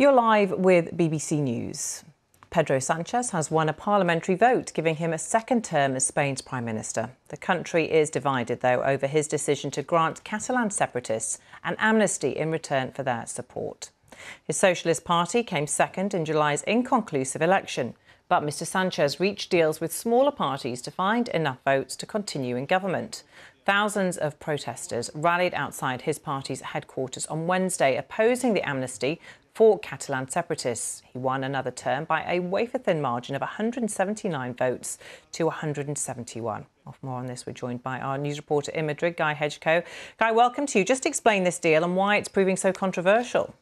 You're live with BBC News. Pedro Sanchez has won a parliamentary vote, giving him a second term as Spain's Prime Minister. The country is divided, though, over his decision to grant Catalan separatists an amnesty in return for their support. His Socialist Party came second in July's inconclusive election, but Mr Sanchez reached deals with smaller parties to find enough votes to continue in government. Thousands of protesters rallied outside his party's headquarters on Wednesday opposing the amnesty for Catalan separatists. He won another term by a wafer-thin margin of 179 votes to 171. Off more on this, we're joined by our news reporter in Madrid, Guy Hedgecoe. Guy, welcome to you. Just explain this deal and why it's proving so controversial.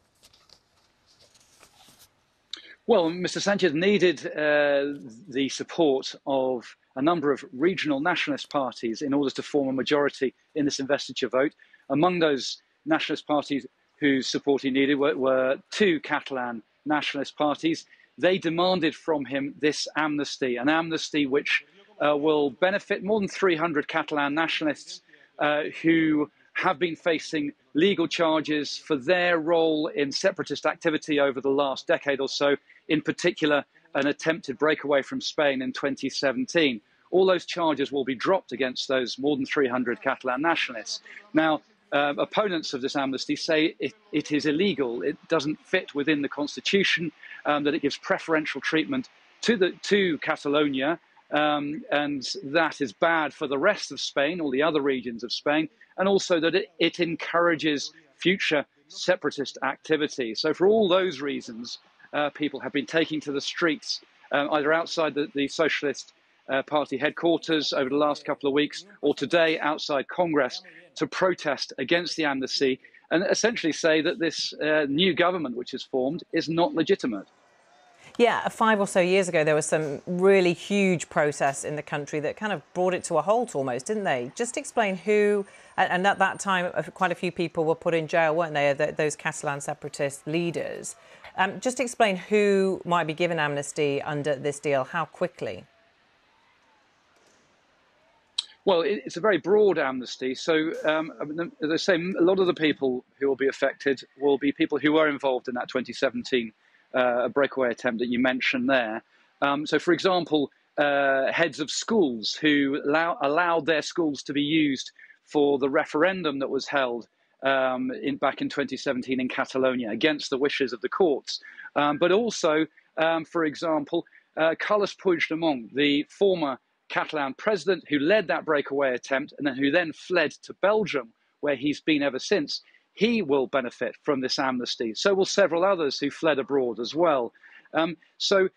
Well, Mr. Sanchez needed uh, the support of a number of regional nationalist parties in order to form a majority in this investiture vote. Among those nationalist parties whose support he needed were, were two Catalan nationalist parties. They demanded from him this amnesty, an amnesty which uh, will benefit more than 300 Catalan nationalists uh, who have been facing legal charges for their role in separatist activity over the last decade or so, in particular, an attempted breakaway from Spain in 2017. All those charges will be dropped against those more than 300 Catalan nationalists. Now, um, opponents of this amnesty say it, it is illegal. It doesn't fit within the constitution. Um, that it gives preferential treatment to the to Catalonia, um, and that is bad for the rest of Spain, all the other regions of Spain, and also that it, it encourages future separatist activity. So, for all those reasons, uh, people have been taking to the streets, um, either outside the, the socialist uh, party headquarters over the last couple of weeks, or today outside Congress to protest against the amnesty and essentially say that this uh, new government which is formed is not legitimate. Yeah, five or so years ago, there was some really huge protests in the country that kind of brought it to a halt almost, didn't they? Just explain who, and at that time, quite a few people were put in jail, weren't they? Those Catalan separatist leaders. Um, just explain who might be given amnesty under this deal, how quickly. Well, it's a very broad amnesty. So, um, as I say, a lot of the people who will be affected will be people who were involved in that 2017 uh, breakaway attempt that you mentioned there. Um, so, for example, uh, heads of schools who allow, allowed their schools to be used for the referendum that was held um, in, back in 2017 in Catalonia against the wishes of the courts. Um, but also, um, for example, uh, Carles Puigdemont, the former Catalan president who led that breakaway attempt and then who then fled to Belgium, where he's been ever since. He will benefit from this amnesty. So will several others who fled abroad as well. Um, so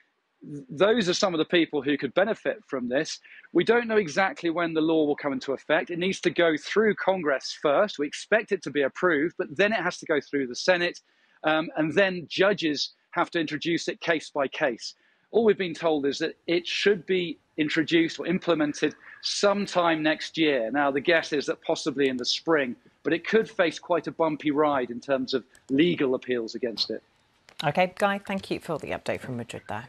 those are some of the people who could benefit from this. We don't know exactly when the law will come into effect. It needs to go through Congress first. We expect it to be approved, but then it has to go through the Senate, um, and then judges have to introduce it case by case all we've been told is that it should be introduced or implemented sometime next year. Now, the guess is that possibly in the spring, but it could face quite a bumpy ride in terms of legal appeals against it. OK, Guy, thank you for the update from Madrid there.